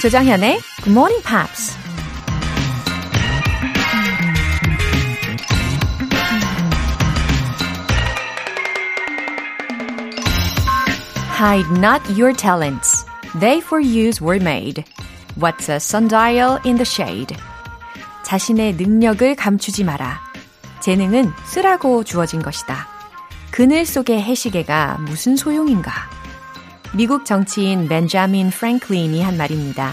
조정현의 Good Morning Pops. Hide not your talents. They for use were made. What's a sundial in the shade? 자신의 능력을 감추지 마라. 재능은 쓰라고 주어진 것이다. 그늘 속의 해시계가 무슨 소용인가? 미국 정치인 벤자민 프랭클린이 한 말입니다.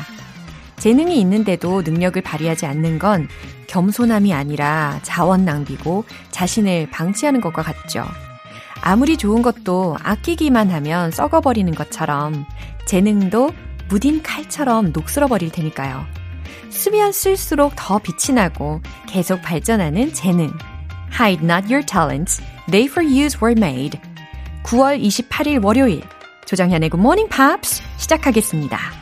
재능이 있는데도 능력을 발휘하지 않는 건 겸손함이 아니라 자원 낭비고 자신을 방치하는 것과 같죠. 아무리 좋은 것도 아끼기만 하면 썩어버리는 것처럼 재능도 무딘 칼처럼 녹슬어버릴 테니까요. 쓰면 쓸수록 더 빛이 나고 계속 발전하는 재능. Hide not your talents. They for use were made. 9월 28일 월요일 조정현의 Good Morning Pops 시작하겠습니다.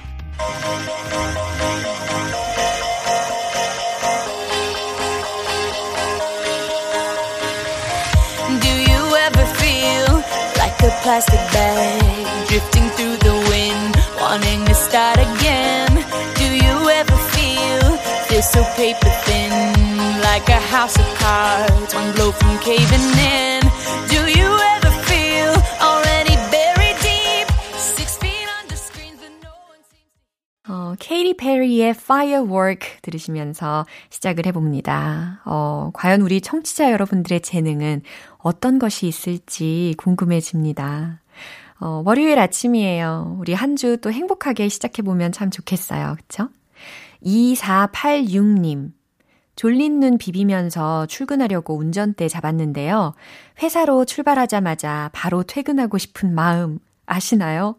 a plastic bag drifting through the wind, wanting to start again. Do you ever feel this so paper thin, like a house of cards, one blow from caving in? Do you ever 케이리 페리의 Firework 들으시면서 시작을 해봅니다. 어, 과연 우리 청취자 여러분들의 재능은 어떤 것이 있을지 궁금해집니다. 어, 월요일 아침이에요. 우리 한 주 또 행복하게 시작해보면 참 좋겠어요. 그쵸? 2486님. 졸린 눈 비비면서 출근하려고 운전대 잡았는데요. 회사로 출발하자마자 바로 퇴근하고 싶은 마음 아시나요?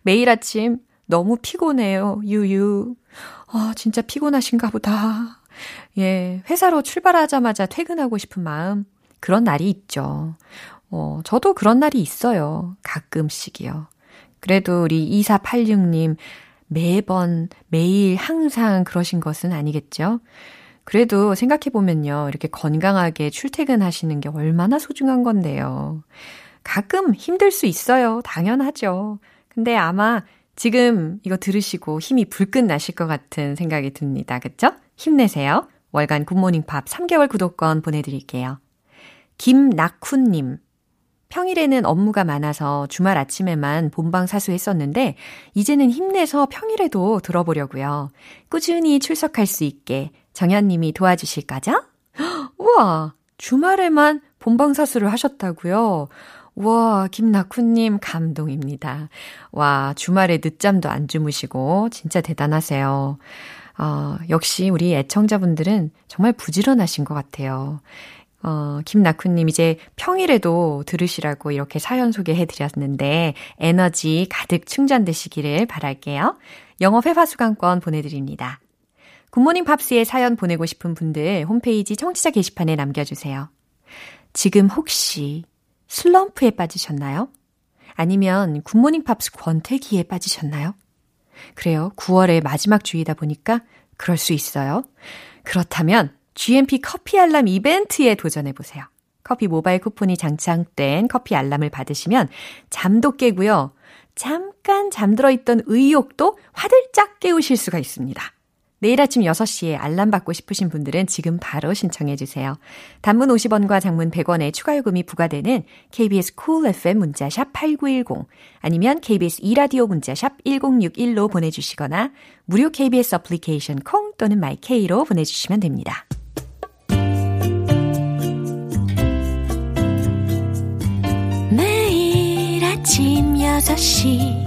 매일 아침 너무 피곤해요. 유유. 아, 진짜 피곤하신가 보다. 예, 회사로 출발하자마자 퇴근하고 싶은 마음. 그런 날이 있죠. 어, 저도 그런 날이 있어요. 가끔씩이요. 그래도 우리 2486님 매번, 매일, 항상 그러신 것은 아니겠죠? 그래도 생각해보면요. 이렇게 건강하게 출퇴근하시는 게 얼마나 소중한 건데요. 가끔 힘들 수 있어요. 당연하죠. 근데 아마 지금 이거 들으시고 힘이 불끈 나실 것 같은 생각이 듭니다. 그쵸? 힘내세요. 월간 굿모닝 팝 3개월 구독권 보내드릴게요. 김낙훈님. 평일에는 업무가 많아서 주말 아침에만 본방 사수했었는데, 이제는 힘내서 평일에도 들어보려고요. 꾸준히 출석할 수 있게 정현님이 도와주실 거죠? 우와! 주말에만 본방 사수를 하셨다고요? 와, 김낙훈님 감동입니다. 와, 주말에 늦잠도 안 주무시고 진짜 대단하세요. 어, 역시 우리 애청자분들은 정말 부지런하신 것 같아요. 어, 김낙훈님 이제 평일에도 들으시라고 이렇게 사연 소개해 드렸는데 에너지 가득 충전되시기를 바랄게요. 영어 회화 수강권 보내드립니다. Good Morning Pops에 사연 보내고 싶은 분들 홈페이지 청취자 게시판에 남겨주세요. 지금 혹시 슬럼프에 빠지셨나요? 아니면 Good Morning Pops 권태기에 빠지셨나요? 그래요. 9월의 마지막 주이다 보니까 그럴 수 있어요. 그렇다면 GMP 커피 알람 이벤트에 도전해 보세요. 커피 모바일 쿠폰이 장착된 커피 알람을 받으시면 잠도 깨고요. 잠깐 잠들어 있던 의욕도 화들짝 깨우실 수가 있습니다. 내일 아침 6시에 알람 받고 싶으신 분들은 지금 바로 신청해 주세요. 단문 50원과 장문 100원의 추가 요금이 부과되는 KBS Cool FM 문자 샵 8910 아니면 KBS 이라디오 문자 샵 1061로 보내 주시거나 무료 KBS 어플리케이션 콩 또는 my K로 보내 주시면 됩니다. 매일 아침 6시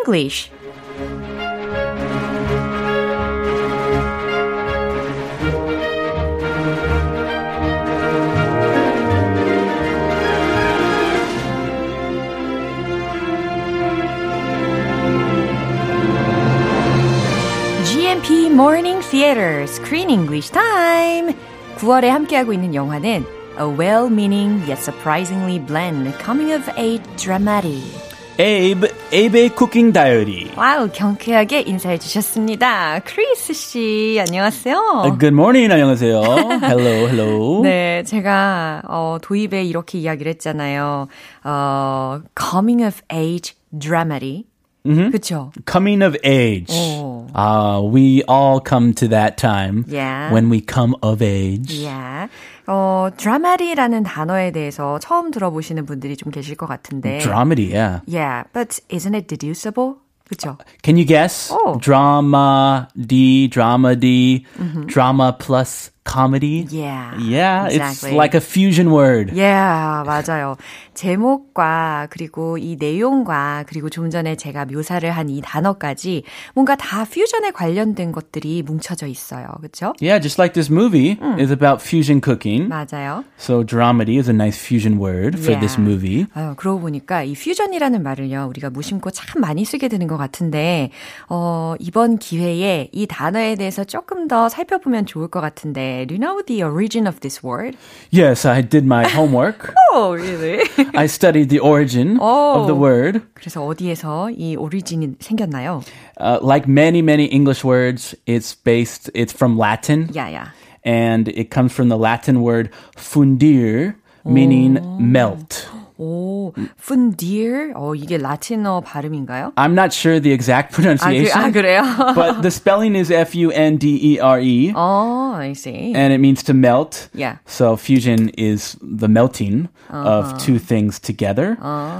Screen English Theater Screen English Time. 9월에 함께하고 있는 영화는 A well-meaning yet surprisingly bland coming-of-age dramatic. Abe, Abe의 쿠킹 다이어리. 와우, 경쾌하게 인사해 주셨습니다. 크리스 씨, 안녕하세요. Good morning, 안녕하세요. Hello, hello. 네, 제가 어, 도입에 이렇게 이야기를 했잖아요. 어, coming of age dramatic. Mm-hmm. 그렇죠. Coming of age. 오. Uh, we all come to that time Yeah. when we come of age. Yeah. 어, dramedy라는 단어에 대해서 처음 들어보시는 분들이 좀 계실 것 같은데. Dramedy, yeah. Yeah, but isn't it deducible? 그렇죠. Can you guess? Oh. Drama D, drama D, drama plus comedy. Yeah. Yeah, it's exactly. like a fusion word. Yeah, 맞아요. 제목과 그리고 이 내용과 그리고 좀 전에 제가 묘사를 한 이 단어까지 뭔가 다 퓨전에 관련된 것들이 뭉쳐져 있어요. 그렇죠? Yeah, just like this movie is about fusion cooking. 맞아요. So dramedy is a nice fusion word for this Yeah. movie. 아유, 그러고 보니까 이 퓨전이라는 말을요, 우리가 무심코 참 많이 쓰게 되는 것 같은데, 어, 이번 기회에 이 단어에 대해서 조금 더 살펴보면 좋을 것 같은데, do you know the origin of this word? Yes, I did my homework. Oh, really? I studied the origin of the Oh. word. 그래서 어디에서 이 오리진이 생겼나요? Uh, like many, many English words, it's based, it's from Latin. 야야. And it comes from the Latin word fundir, meaning melt. 오, fundir. 어, 이게 라틴어 발음인가요? I'm not sure the exact 아, 그, pronunciation, 아 그래요? but the spelling is F U N D E R E, 어, I see. and it means to melt. Yeah. So fusion is the melting of two things together,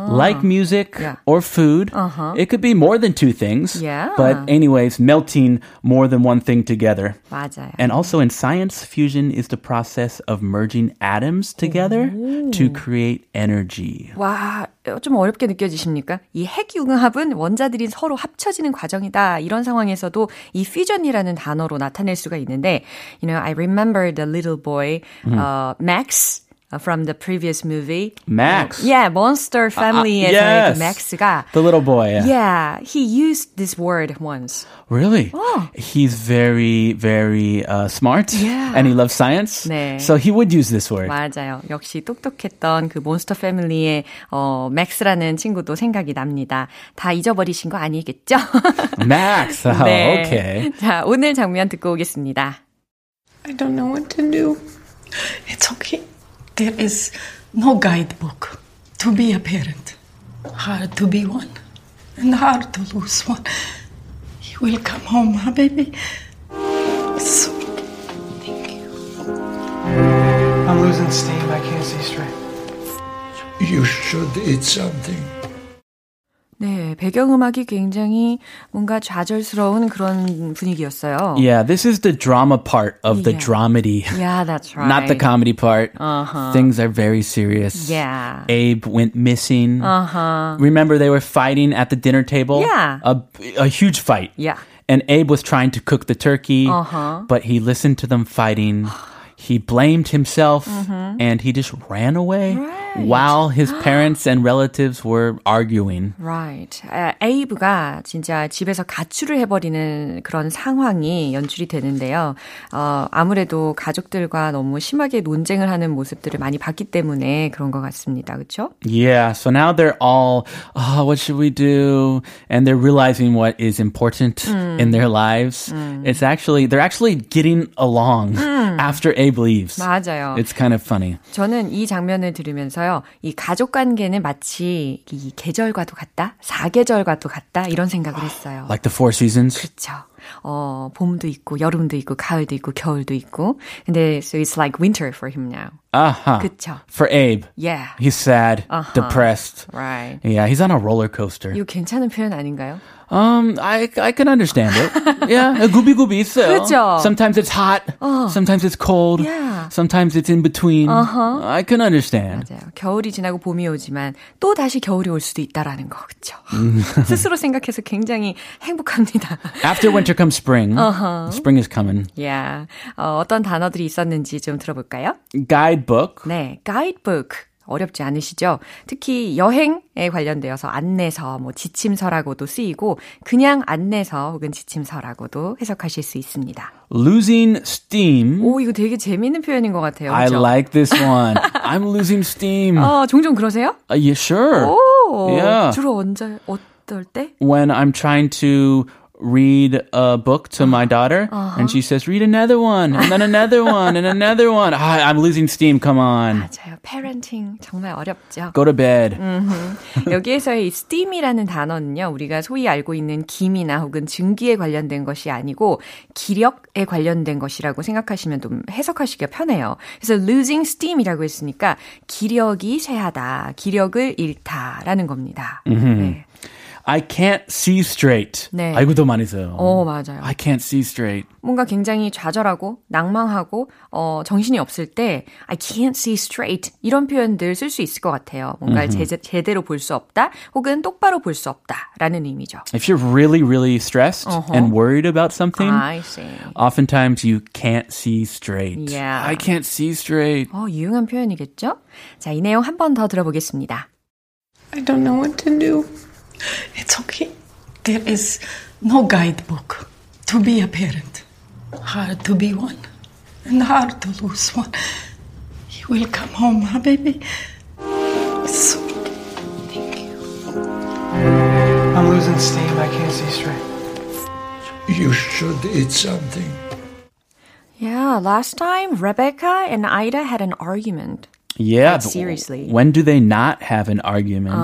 like music Yeah. or food. It could be more than two things. Yeah. But anyways, melting more than one thing together. 맞아요. And also in science, fusion is the process of merging atoms together to create energy. 와, 좀 어렵게 느껴지십니까? 이 핵융합은 원자들이 서로 합쳐지는 과정이다. 이런 상황에서도 이 fusion이라는 단어로 나타낼 수가 있는데, you know, I remember the little boy, uh, Max. Uh, From the previous movie. Max. Yeah, Monster Family에서의 yes. 그 Max가 The little boy. yeah. Yeah, he used this word once. Really? He's very, very uh, smart. Yeah. And he loves science. 네. So he would use this word. 맞아요. 역시 똑똑했던 그 몬스터 패밀리의 어 맥스라는 친구도 생각이 납니다. 다 잊어버리신 거 아니겠죠? Max. Oh, 네. okay. 자, 오늘 장면 듣고 오겠습니다. I don't know what to do. It's okay. There is no guidebook to be a parent. Hard to be one and hard to lose one. You will come home, huh, baby? So, thank you. I'm losing steam. I can't see straight. You should eat something. 네, 배경음악이 굉장히 뭔가 좌절스러운 그런 분위기였어요. Yeah, this is the drama part of the Yeah. dramedy. Yeah, that's right. Not the comedy part. Uh-huh. Things are very serious. Yeah. Abe went missing. Uh-huh. Remember they were fighting at the dinner table? Yeah. A, a huge fight. Yeah. And Abe was trying to cook the turkey, Uh-huh. but he listened to them fighting. He blamed himself and he just ran away Mm-hmm. Right. While his parents and relatives were arguing. Right. 아, 에이브가 진짜 집에서 가출을 해버리는 그런 상황이 연출이 되는데요. 어, 아무래도 가족들과 너무 심하게 논쟁을 하는 모습들을 많이 봤기 때문에 그런 것 같습니다. 그렇죠? Yeah, so now they're all, oh, what should we do? And they're realizing what is important in their lives. It's actually, they're actually getting along after Abe leaves. 맞아요. It's kind of funny. 저는 이 장면을 들으면서 요, 이 가족 관계는 마치 이 계절과도 같다, 사계절과도 같다 이런 생각을 했어요. Like the Four Seasons. 그렇죠. 어, 봄도 있고 여름도 있고 가을도 있고 겨울도 있고. 근데 so it's like winter for him now. Uh-huh. 그쵸. For Abe. Yeah. He's sad, depressed. Right. Yeah, he's on a roller coaster. 이거 괜찮은 표현 아닌가요? Um, I I can understand it. yeah, 구비 구비 있어요. 그죠? Sometimes it's hot. Sometimes it's cold. Yeah. Sometimes it's in between. I can understand. 맞아요. 겨울이 지나고 봄이 오지만 또 다시 겨울이 올 수도 있다라는 거 그렇죠. 스스로 생각해서 굉장히 행복합니다. After winter comes spring. Spring is coming. yeah. 어, 어떤 단어들이 있었는지 좀 들어볼까요? Guidebook. 네, guidebook. 어렵지 않으시죠? 특히 여행에 관련되어서 안내서, 뭐 지침서라고도 쓰이고 그냥 안내서 혹은 지침서라고도 해석하실 수 있습니다. Losing steam. 오, 이거 되게 재미있는 표현인 것 같아요. I 그렇죠? like this one. I'm losing steam. 어, 종종 그러세요? Uh, yeah, sure. 오, Yeah. 주로 언제 어떨 때? When I'm trying to read a book to my daughter and she says, read another one and then another one and another one. Ah, I'm losing steam. Come on. 맞아요. parenting 정말 어렵죠. Go to bed. 여기에서의 이 steam이라는 단어는요, 우리가 소위 알고 있는 김이나 혹은 증기에 관련된 것이 아니고 기력에 관련된 것이라고 생각하시면 좀 해석하시기가 편해요. 그래서 losing steam이라고 했으니까 기력이 쇠하다, 기력을 잃다라는 겁니다. 네. I can't see straight. 네. 아이고, 더 많이 써요. 어, 맞아요. I can't see straight. 뭔가 굉장히 좌절하고 낭망하고 어, 정신이 없을 때 I can't see straight 이런 표현들 쓸 수 있을 것 같아요. 뭔가 제, 제대로 볼 수 없다 혹은 똑바로 볼 수 없다라는 의미죠. If you're really, really stressed and worried about something, I see. oftentimes you can't see straight. Yeah. I can't see straight. 어, 유용한 표현이겠죠? 자, 이 내용 한 번 더 들어보겠습니다. I don't know what to do. It's okay. There is no guidebook to be a parent. Hard to be one and hard to lose one. You will come home, huh, baby? So, thank you. I'm losing steam. I can't see straight. You should eat something. Yeah, last time Rebecca and Ida had an argument. Yeah. Like, seriously. When do they not have an argument?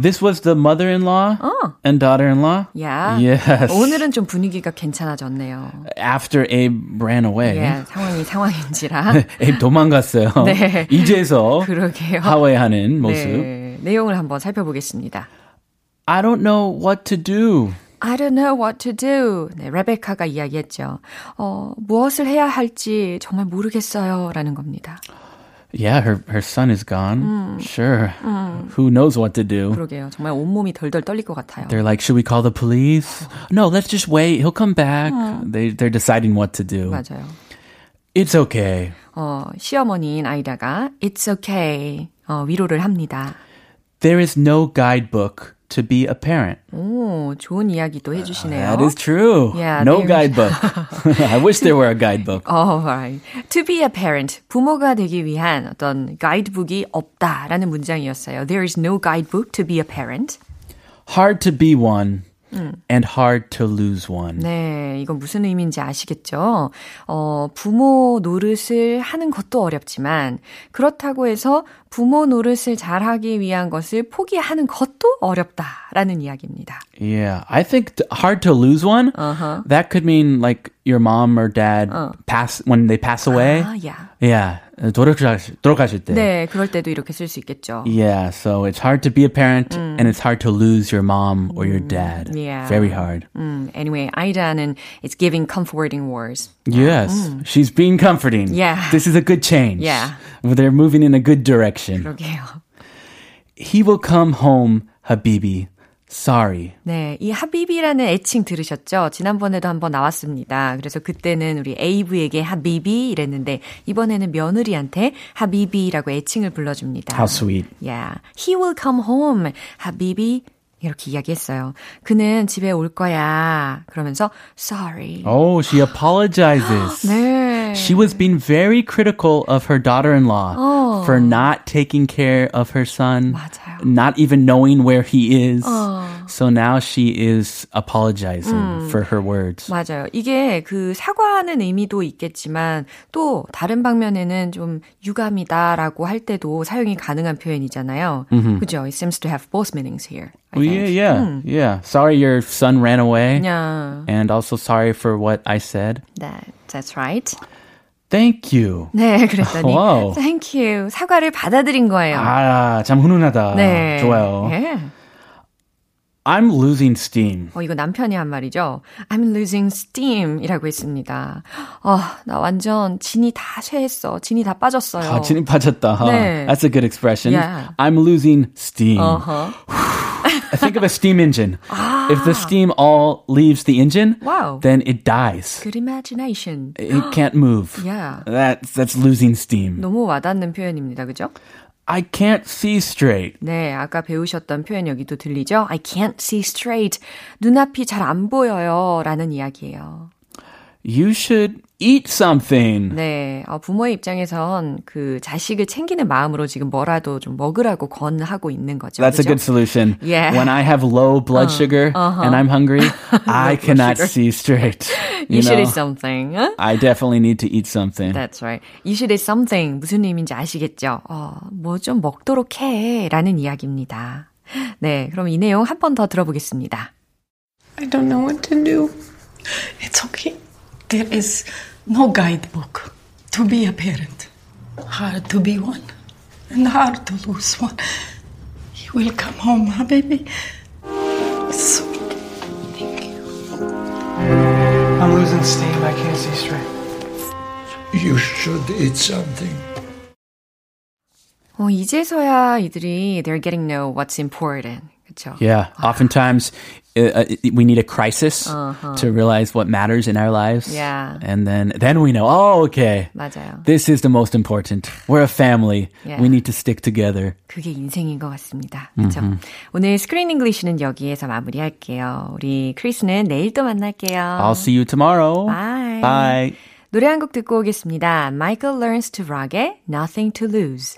This was the mother-in-law and daughter-in-law. Yeah. Yes. 오늘은 좀 분위기가 괜찮아졌네요. After Abe ran away. 예, 상황이 상황인지라. Abe 도망갔어요. 네. 이제서 그러게요. 하회하는 모습. 네, 내용을 한번 살펴보겠습니다. I don't know what to do. I don't know what to do. 네, 레베카가 이야기했죠. 어, 무엇을 해야 할지 정말 모르겠어요. 라는 겁니다. Yeah, her her son is gone. Sure. Who knows what to do? 그러게요. 정말 온몸이 덜덜 떨릴 것 같아요. They're like, should we call the police? No, let's just wait. He'll come back. They they're deciding what to do. 맞아요. It's okay. 어, 시어머니인 아이다가 It's okay. 어, 위로를 합니다. There is no guidebook to be a parent. 오, 좋은 이야기도 해주시네요. That is true. Yeah, no guidebook. I wish there were a guidebook. Oh, right. To be a parent. 부모가 되기 위한 어떤 가이드북이 없다라는 문장이었어요. There is no guidebook to be a parent. Hard to be one and hard to lose one. 네, 이건 무슨 의미인지 아시겠죠? 어, 부모 노릇을 하는 것도 어렵지만, 그렇다고 해서 부모 노릇을 잘하기 위한 것을 포기하는 것도 어렵다라는 이야기입니다. Yeah, I think t- hard to lose one. Uh-huh. That could mean like your mom or dad pass when they pass away. 아, 야. Yeah, 돌아가실, 돌아가실 때. 네, 그럴 때도 이렇게 쓸 수 있겠죠. Yeah, so it's hard to be a parent and it's hard to lose your mom or your dad. Yeah. Very hard. 음, anyway, 아이다는 it's giving comforting words. Yes, she's being comforting. Yeah. This is a good change. Yeah. They're moving in a good direction. 그러게요. He will come home, Habibi. Sorry. 네, 이 하비비라는 애칭 들으셨죠? 지난번에도 한번 나왔습니다. 그래서 그때는 우리 에이브에게 하비비 이랬는데 이번에는 며느리한테 하비비라고 애칭을 불러줍니다. How sweet. Yeah, he will come home. 하비비 이렇게 이야기했어요. 그는 집에 올 거야. 그러면서 sorry. Oh, she apologizes. 네. She was being very critical of her daughter-in-law for not taking care of her son, 맞아요. not even knowing where he is. So now she is apologizing for her words. 맞아요. 이게 그 사과하는 의미도 있겠지만 또 다른 방면에는 좀 유감이다라고 할 때도 사용이 가능한 표현이잖아요. 그죠? It seems to have both meanings here. Well, yeah, yeah, yeah. Sorry your son ran away. Yeah, And also sorry for what I said. that, that's right. Thank you. 네, 그랬더니 와우. thank you. 사과를 받아들인 거예요. 아, 참 훈훈하다. 네. 좋아요. 예. I'm losing steam. 어, 이거 남편이 한 말이죠. I'm losing steam 이라고 했습니다. 어, 나 완전 진이 다 쇠했어. 진이 다 빠졌어요. 아, 진이 빠졌다. huh? 네. That's a good expression. Yeah. I'm losing steam. 어허. I think of a steam engine. If the steam all leaves the engine, Wow. then it dies. Good imagination. It can't move. Yeah. That's that's losing steam. 너무 와닿는 표현입니다. 그죠? I can't see straight. 네, 아까 배우셨던 표현 여기도 들리죠? I can't see straight. 눈앞이 잘 안 보여요. 라는 이야기예요. You should eat something. 네, 어, 부모의 입장에선 그 자식을 챙기는 마음으로 지금 뭐라도 좀 먹으라고 권하고 있는 거죠. That's a 그죠? good solution. Yeah. When I have low blood sugar and I'm hungry, I cannot see straight. You, You, should know, eat something. 응? I definitely need to eat something. That's right. You should eat something. 무슨 의미인지 아시겠죠? 어, 뭐 좀 먹도록 해. 라는 이야기입니다. 네, 그럼 이 내용 한 번 더 들어보겠습니다. I don't know what to do. It's okay. There is no guidebook to be a parent. Hard to be one and hard to lose one. He will come home, huh, baby? So, thank you. I'm losing steam. I can't see straight. You should eat something. 어, 이제서야 이들이 they're getting to know what's important. 그렇죠? Yeah, oftentimes uh, uh, we need a crisis to realize what matters in our lives. Yeah. And then then we know, oh, okay. 맞아요. This is the most important. We're a family. Yeah. We need to stick together. 그게 인생인 것 같습니다. 그렇죠? 오늘 스크린 잉글리시는 여기에서 마무리할게요. 우리 크리스는 내일 또 만날게요. I'll see you tomorrow. Bye. Bye. 노래 한 곡 듣고 오겠습니다. Michael Learns to Rock의 Nothing to Lose.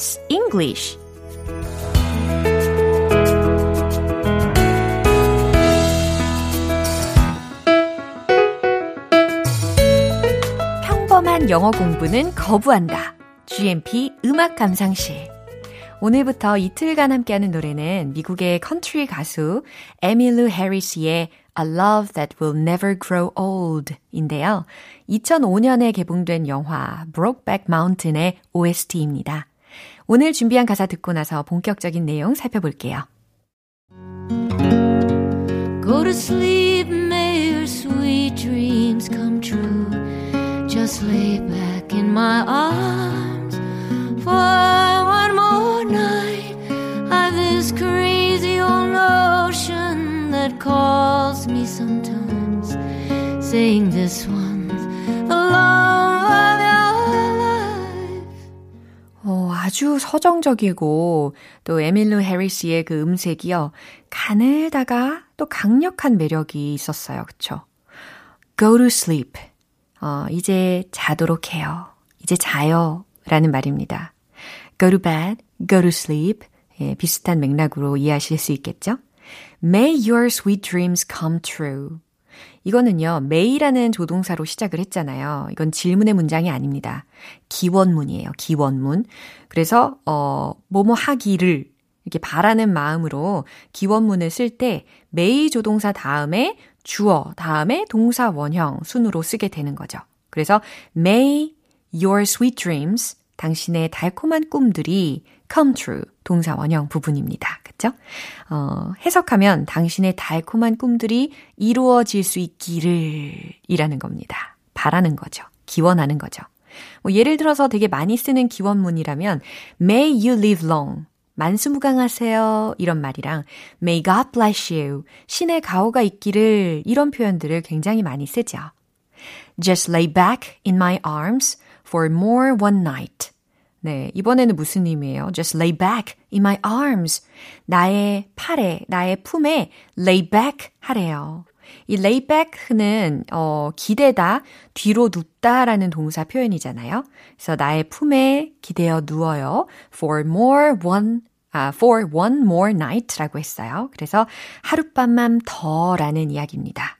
Pops English 평범한 영어 공부는 거부한다. GMP 음악 감상실. 오늘부터 이틀간 함께하는 노래는 미국의 컨트리 가수 에밀루 해리스의 A Love That Will Never Grow Old 인데요. 2005년에 개봉된 영화 Brokeback Mountain의 OST입니다. 오늘 준비한 가사 듣고 나서 본격적인 내용 살펴볼게요. Go to sleep, may your sweet dreams come true. Just lay back in my arms for one more night. I've this crazy old notion that calls me sometimes, saying this one's the love 아주 서정적이고 또 에밀루 해리스의 그 음색이요. 가늘다가 또 강력한 매력이 있었어요. 그쵸? Go to sleep. 어, 이제 자도록 해요. 이제 자요. 라는 말입니다. Go to bed, go to sleep. 예, 비슷한 맥락으로 이해하실 수 있겠죠? May your sweet dreams come true. 이거는요, may라는 조동사로 시작을 했잖아요. 이건 질문의 문장이 아닙니다. 기원문이에요, 기원문. 그래서, 어, 뭐뭐 하기를 이렇게 바라는 마음으로 기원문을 쓸때 may 조동사 다음에 주어, 다음에 동사 원형 순으로 쓰게 되는 거죠. 그래서 may your sweet dreams, 당신의 달콤한 꿈들이 come true, 동사 원형 부분입니다. 그쵸? 어, 해석하면 당신의 달콤한 꿈들이 이루어질 수 있기를 이라는 겁니다. 바라는 거죠. 기원하는 거죠. 뭐 예를 들어서 되게 많이 쓰는 기원문이라면 May you live long. 만수무강하세요. 이런 말이랑 May God bless you. 신의 가호가 있기를 이런 표현들을 굉장히 많이 쓰죠. Just lay back in my arms for more one night. 네, 이번에는 무슨 의미예요? Just lay back in my arms. 나의 팔에, 나의 품에 lay back 하래요. 이 lay back는 어, 기대다, 뒤로 눕다라는 동사 표현이잖아요. 그래서 나의 품에 기대어 누워요. For more one 아, for one more night라고 했어요. 그래서 하룻밤만 더라는 이야기입니다.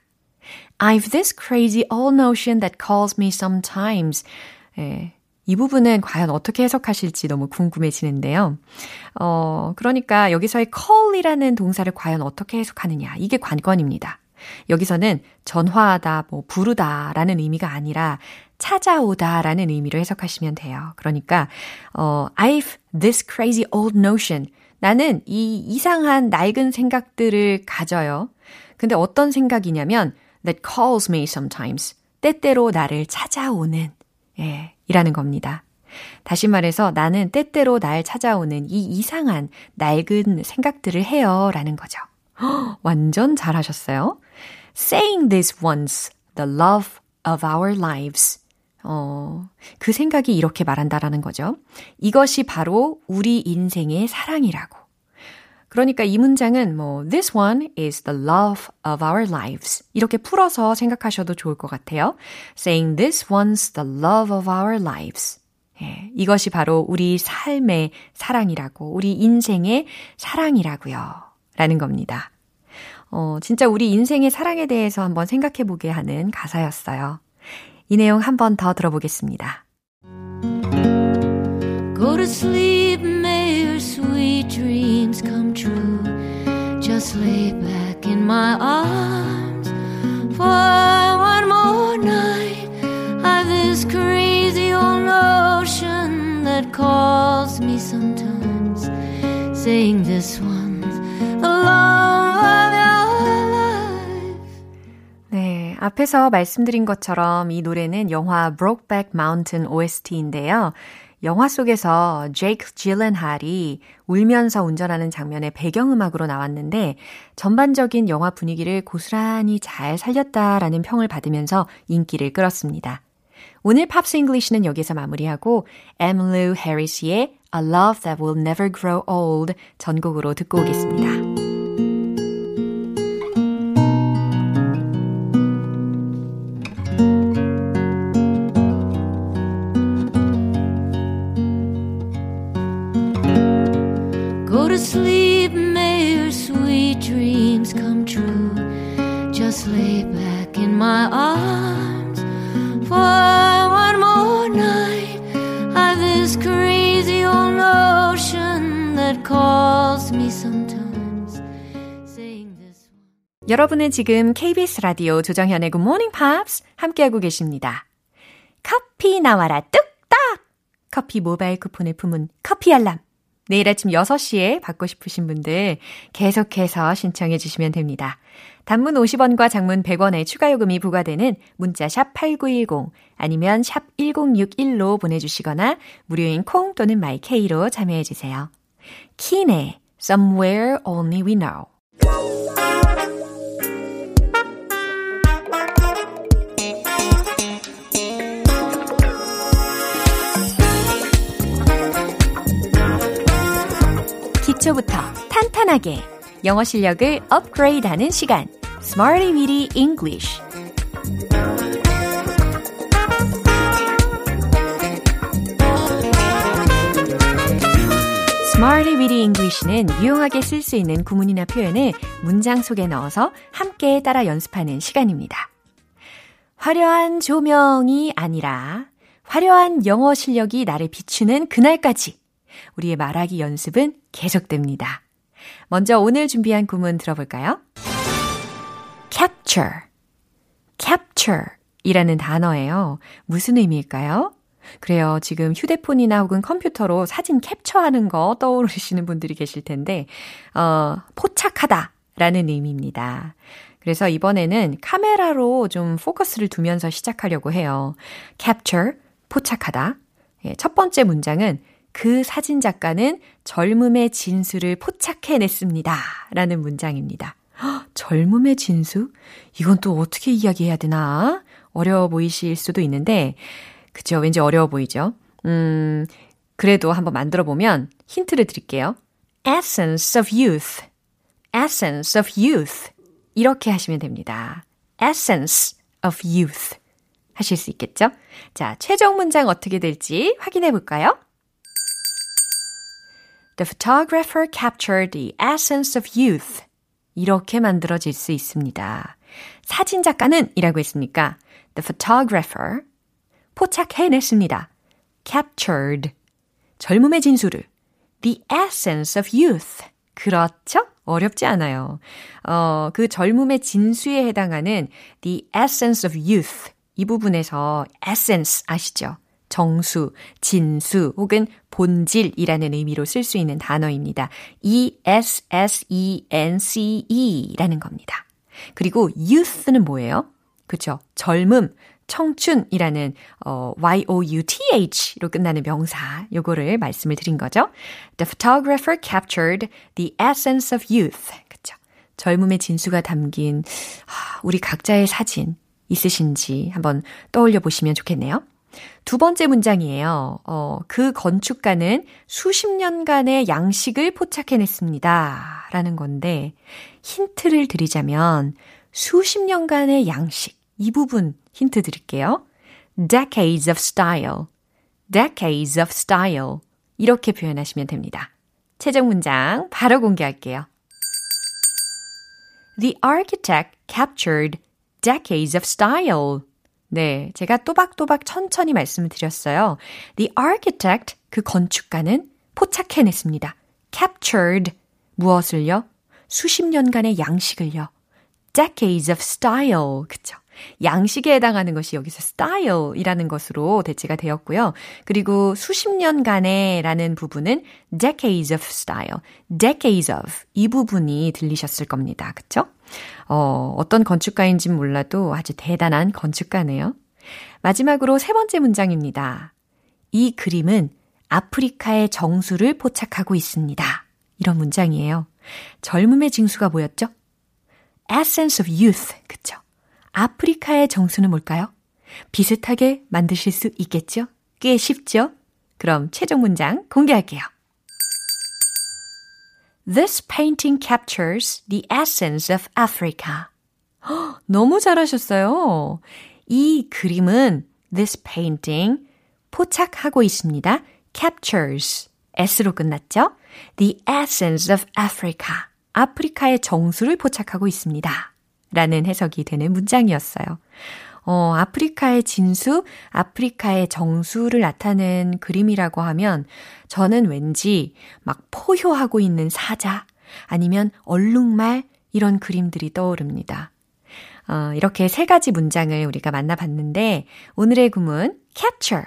I've this crazy old notion that calls me sometimes. 예, 이 부분은 과연 어떻게 해석하실지 너무 궁금해지는데요. 어, 그러니까 여기서의 call이라는 동사를 과연 어떻게 해석하느냐. 이게 관건입니다. 여기서는 전화하다, 뭐 부르다 라는 의미가 아니라 찾아오다 라는 의미로 해석하시면 돼요. 그러니까, 어, I've this crazy old notion. 나는 이 이상한 낡은 생각들을 가져요. 근데 어떤 생각이냐면, that calls me sometimes. 때때로 나를 찾아오는, 예, 이라는 겁니다. 다시 말해서 나는 때때로 날 찾아오는 이 이상한 낡은 생각들을 해요. 라는 거죠. 완전 잘하셨어요. Saying this once, the love of our lives. 어, 그 생각이 이렇게 말한다라는 거죠. 이것이 바로 우리 인생의 사랑이라고. 그러니까 이 문장은 뭐 this one is the love of our lives 이렇게 풀어서 생각하셔도 좋을 것 같아요. Saying this one's the love of our lives. 예, 이것이 바로 우리 삶의 사랑이라고, 우리 인생의 사랑이라고요. 라는 겁니다. 어, 진짜 우리 인생의 사랑에 대해서 한번 생각해 보게 하는 가사였어요. 이 내용 한번 더 들어보겠습니다. Go to sleep, may your sweet dreams come true. Just lay back in my arms for one more night. I've this crazy old notion that calls me sometimes, saying this one's the love of your life. 네, 앞에서 말씀드린 것처럼 이 노래는 영화 Brokeback Mountain OST인데요. 영화 속에서 제이크 질렌할이 울면서 운전하는 장면의 배경음악으로 나왔는데 전반적인 영화 분위기를 고스란히 잘 살렸다라는 평을 받으면서 인기를 끌었습니다. 오늘 Pops English는 여기서 마무리하고 에밀루 해리스의 A Love That Will Never Grow Old 전곡으로 듣고 오겠습니다. 여러분은 지금 KBS 라디오 조정현의 Good Morning Pops 함께하고 계십니다. 커피 나와라 뚝딱! 커피 모바일 쿠폰을 품은 커피 알람. 내일 아침 6시에 받고 싶으신 분들 계속해서 신청해 주시면 됩니다. 단문 50원과 장문 100원의 추가 요금이 부과되는 문자 샵 8910 아니면 샵 1061로 보내주시거나 무료인 콩 또는 my K로 참여해 주세요. 키네 Somewhere Only We Know 기초부터 탄탄하게 영어 실력을 업그레이드하는 시간 Smarty Weedy English Smarty Weedy English는 유용하게 쓸 수 있는 구문이나 표현을 문장 속에 넣어서 함께 따라 연습하는 시간입니다. 화려한 조명이 아니라 화려한 영어 실력이 나를 비추는 그날까지 우리의 말하기 연습은 계속됩니다. 먼저 오늘 준비한 구문 들어볼까요? capture, capture 이라는 단어예요. 무슨 의미일까요? 그래요. 지금 휴대폰이나 혹은 컴퓨터로 사진 캡처하는 거 떠오르시는 분들이 계실 텐데, 어, 포착하다 라는 의미입니다. 그래서 이번에는 카메라로 좀 포커스를 두면서 시작하려고 해요. capture, 포착하다. 예, 첫 번째 문장은 그 사진 작가는 젊음의 진수를 포착해냈습니다. 라는 문장입니다. 헉, 젊음의 진수? 이건 또 어떻게 이야기해야 되나? 어려워 보이실 수도 있는데, 그죠? 왠지 어려워 보이죠? 음, 그래도 한번 만들어 보면 힌트를 드릴게요. essence of youth. essence of youth. 이렇게 하시면 됩니다. essence of youth. 하실 수 있겠죠? 자, 최종 문장 어떻게 될지 확인해 볼까요? The photographer captured the essence of youth. 이렇게 만들어질 수 있습니다. 사진 작가는 이라고 했으니까 the photographer 포착해냈습니다. captured 젊음의 진수를 the essence of youth 그렇죠? 어렵지 않아요. 어, 그 젊음의 진수에 해당하는 the essence of youth. 이 부분에서 essence 아시죠? 정수, 진수 혹은 본질이라는 의미로 쓸 수 있는 단어입니다. E-S-S-E-N-C-E 라는 겁니다. 그리고 youth는 뭐예요? 그쵸. 젊음, 청춘이라는 어, Y-O-U-T-H로 끝나는 명사 요거를 말씀을 드린 거죠. The photographer captured the essence of youth. 그쵸. 젊음의 진수가 담긴 우리 각자의 사진 있으신지 한번 떠올려 보시면 좋겠네요. 두 번째 문장이에요. 어, 그 건축가는 수십 년간의 양식을 포착해냈습니다. 라는 건데, 힌트를 드리자면, 수십 년간의 양식. 이 부분 힌트 드릴게요. decades of style. decades of style. 이렇게 표현하시면 됩니다. 최종 문장 바로 공개할게요. The architect captured decades of style. 네, 제가 또박또박 천천히 말씀을 드렸어요. The architect, 그 건축가는 포착해냈습니다. captured, 무엇을요? 수십 년간의 양식을요. decades of style, 그쵸? 양식에 해당하는 것이 여기서 style이라는 것으로 대체가 되었고요. 그리고 수십 년간의 라는 부분은 decades of style, decades of 이 부분이 들리셨을 겁니다. 그쵸? 어, 어떤 건축가인진 몰라도 아주 대단한 건축가네요. 마지막으로 세 번째 문장입니다. 이 그림은 아프리카의 정수를 포착하고 있습니다. 이런 문장이에요. 젊음의 징수가 뭐였죠? essence of youth. 그쵸? 아프리카의 정수는 뭘까요? 비슷하게 만드실 수 있겠죠? 꽤 쉽죠? 그럼 최종 문장 공개할게요. This painting captures the essence of Africa. 너무 잘하셨어요. 이 그림은 this painting 포착하고 있습니다. captures s로 끝났죠? The essence of Africa. 아프리카의 정수를 포착하고 있습니다. 라는 해석이 되는 문장이었어요. 어, 아프리카의 진수, 아프리카의 정수를 나타낸 그림이라고 하면 저는 왠지 막 포효하고 있는 사자 아니면 얼룩말 이런 그림들이 떠오릅니다. 어, 이렇게 세 가지 문장을 우리가 만나봤는데 오늘의 구문 capture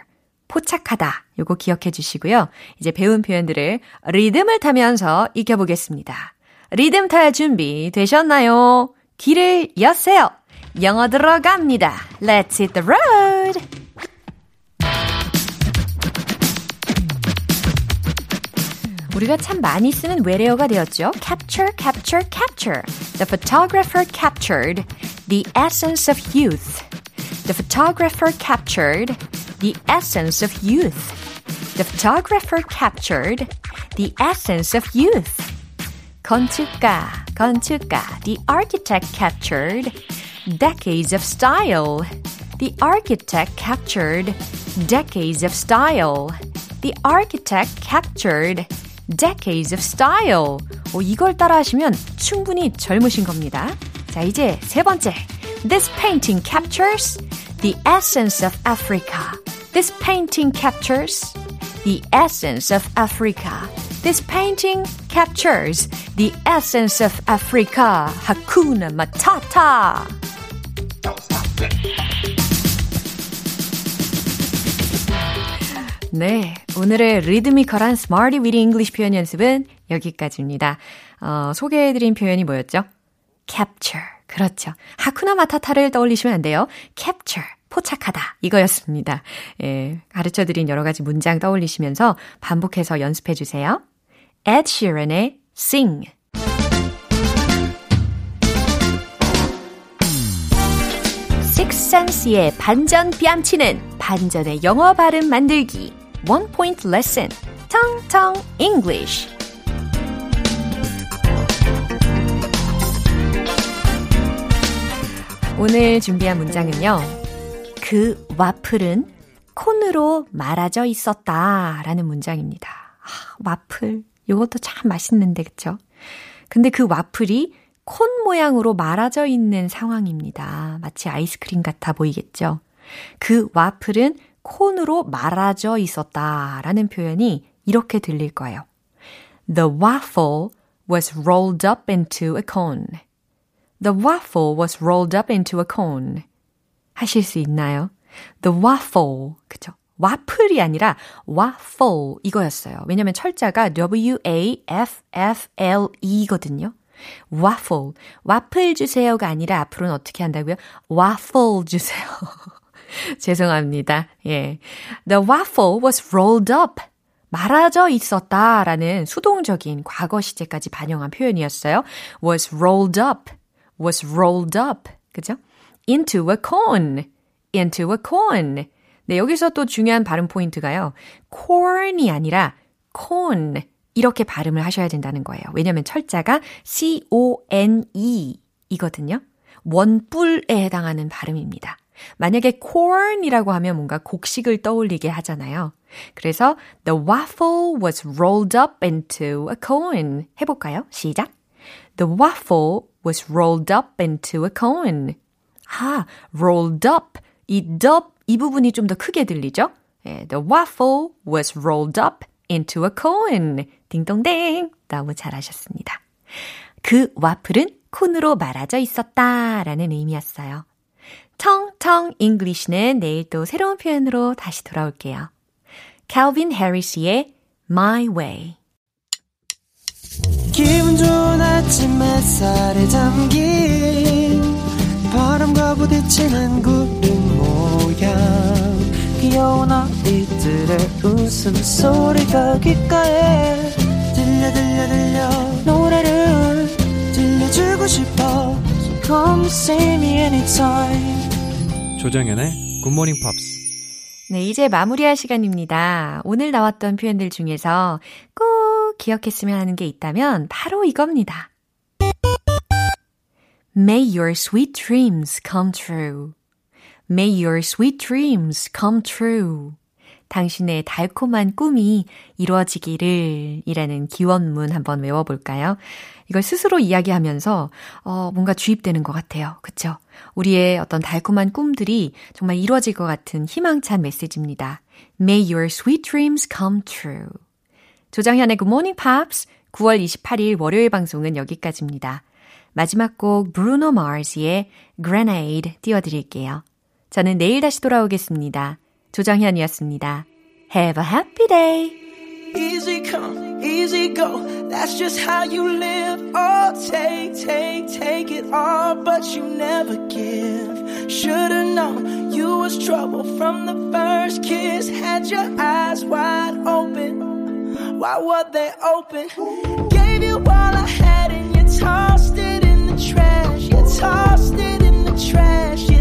포착하다 요거 기억해 주시고요. 이제 배운 표현들을 리듬을 타면서 익혀보겠습니다. 리듬 탈 준비 되셨나요? 길을 여세요. 영어 들어갑니다. Let's hit the road. 우리가 참 많이 쓰는 외래어가 되었죠. capture, capture, capture. The photographer captured the essence of youth. The photographer captured the essence of youth. The photographer captured the essence of youth. 건축가, 건축가. The architect captured decades of style. The architect captured decades of style. The architect captured decades of style. 오, 이걸 따라 하시면 충분히 젊으신 겁니다. 자, 이제 세 번째. This painting captures the essence of Africa. This painting captures the essence of Africa. This painting captures the essence of Africa. Hakuna Matata. 네. 오늘의 리드미컬한 Smarty Weedy English 표현 연습은 여기까지입니다. 어, 소개해드린 표현이 뭐였죠? capture. 그렇죠. 하쿠나 마타타를 떠올리시면 안 돼요. capture. 포착하다. 이거였습니다. 예, 가르쳐드린 여러 가지 문장 떠올리시면서 반복해서 연습해 주세요. Ed Sheeran의 Sing. 식센스의 반전 뺨치는 반전의 영어 발음 만들기. One Point Lesson. 텅텅 English. 오늘 준비한 문장은요. 그 와플은 콘으로 말아져 있었다 라는 문장입니다. 아, 와플. 이것도 참 맛있는데, 그쵸? 근데 그 와플이 콘 모양으로 말아져 있는 상황입니다. 마치 아이스크림 같아 보이겠죠? 그 와플은 콘으로 말아져 있었다 라는 표현이 이렇게 들릴 거예요. The waffle was rolled up into a cone. The waffle was rolled up into a cone. 하실 수 있나요? The waffle. 그쵸? 와플이 아니라 waffle 이거였어요. 왜냐면 철자가 W-A-F-F-L-E거든요. Waffle. 와플 주세요가 아니라 앞으로는 어떻게 한다고요? waffle 주세요. 죄송합니다. 예. The waffle was rolled up. 말아져 있었다 라는 수동적인 과거 시제까지 반영한 표현이었어요. was rolled up. was rolled up. 그죠? into a cone. into a cone. 네, 여기서 또 중요한 발음 포인트가요. corn이 아니라 cone. 이렇게 발음을 하셔야 된다는 거예요. 왜냐면 철자가 C-O-N-E 이거든요. 원뿔에 해당하는 발음입니다. 만약에 corn이라고 하면 뭔가 곡식을 떠올리게 하잖아요. 그래서 the waffle was rolled up into a cone. 해볼까요? 시작. The waffle was rolled up into a cone. 아, rolled up. 이 up 이 부분이 좀 더 크게 들리죠? 예, the waffle was rolled up into a cone. 딩동댕. 너무 잘하셨습니다. 그 와플은 콘으로 말아져 있었다 라는 의미였어요. 텅텅 English는 내일 또 새로운 표현으로 다시 돌아올게요. 칼빈 해리스의 My Way. 기분 좋은 아침 햇살에 잠긴 바람과 부딪히는 구름 모양 귀여운 아이들의 웃음소리가 귓가에 들려 들려 들려 노래를 들려주고 싶어 So come see me anytime 조정연의 굿모닝 팝스. 네, 이제 마무리할 시간입니다. 오늘 나왔던 표현들 중에서 꼭 기억했으면 하는 게 있다면 바로 이겁니다. May your sweet dreams come true. May your sweet dreams come true. 당신의 달콤한 꿈이 이루어지기를 이라는 기원문 한번 외워볼까요? 이걸 스스로 이야기하면서, 어, 뭔가 주입되는 것 같아요. 그쵸? 우리의 어떤 달콤한 꿈들이 정말 이루어질 것 같은 희망찬 메시지입니다. May your sweet dreams come true. 조정현의 Good Morning Pops 9월 28일 월요일 방송은 여기까지입니다. 마지막 곡 브루노 마르스의 Grenade 띄워드릴게요. 저는 내일 다시 돌아오겠습니다. 조정현이었습니다. Have a happy day. Easy come, easy go. That's just how you live. Oh, take, take, take it all, but you never give. Should've known you was trouble from the first kiss. Had your eyes wide open. Why were they open? Gave you all I had and you tossed it in the trash. You tossed it in the trash.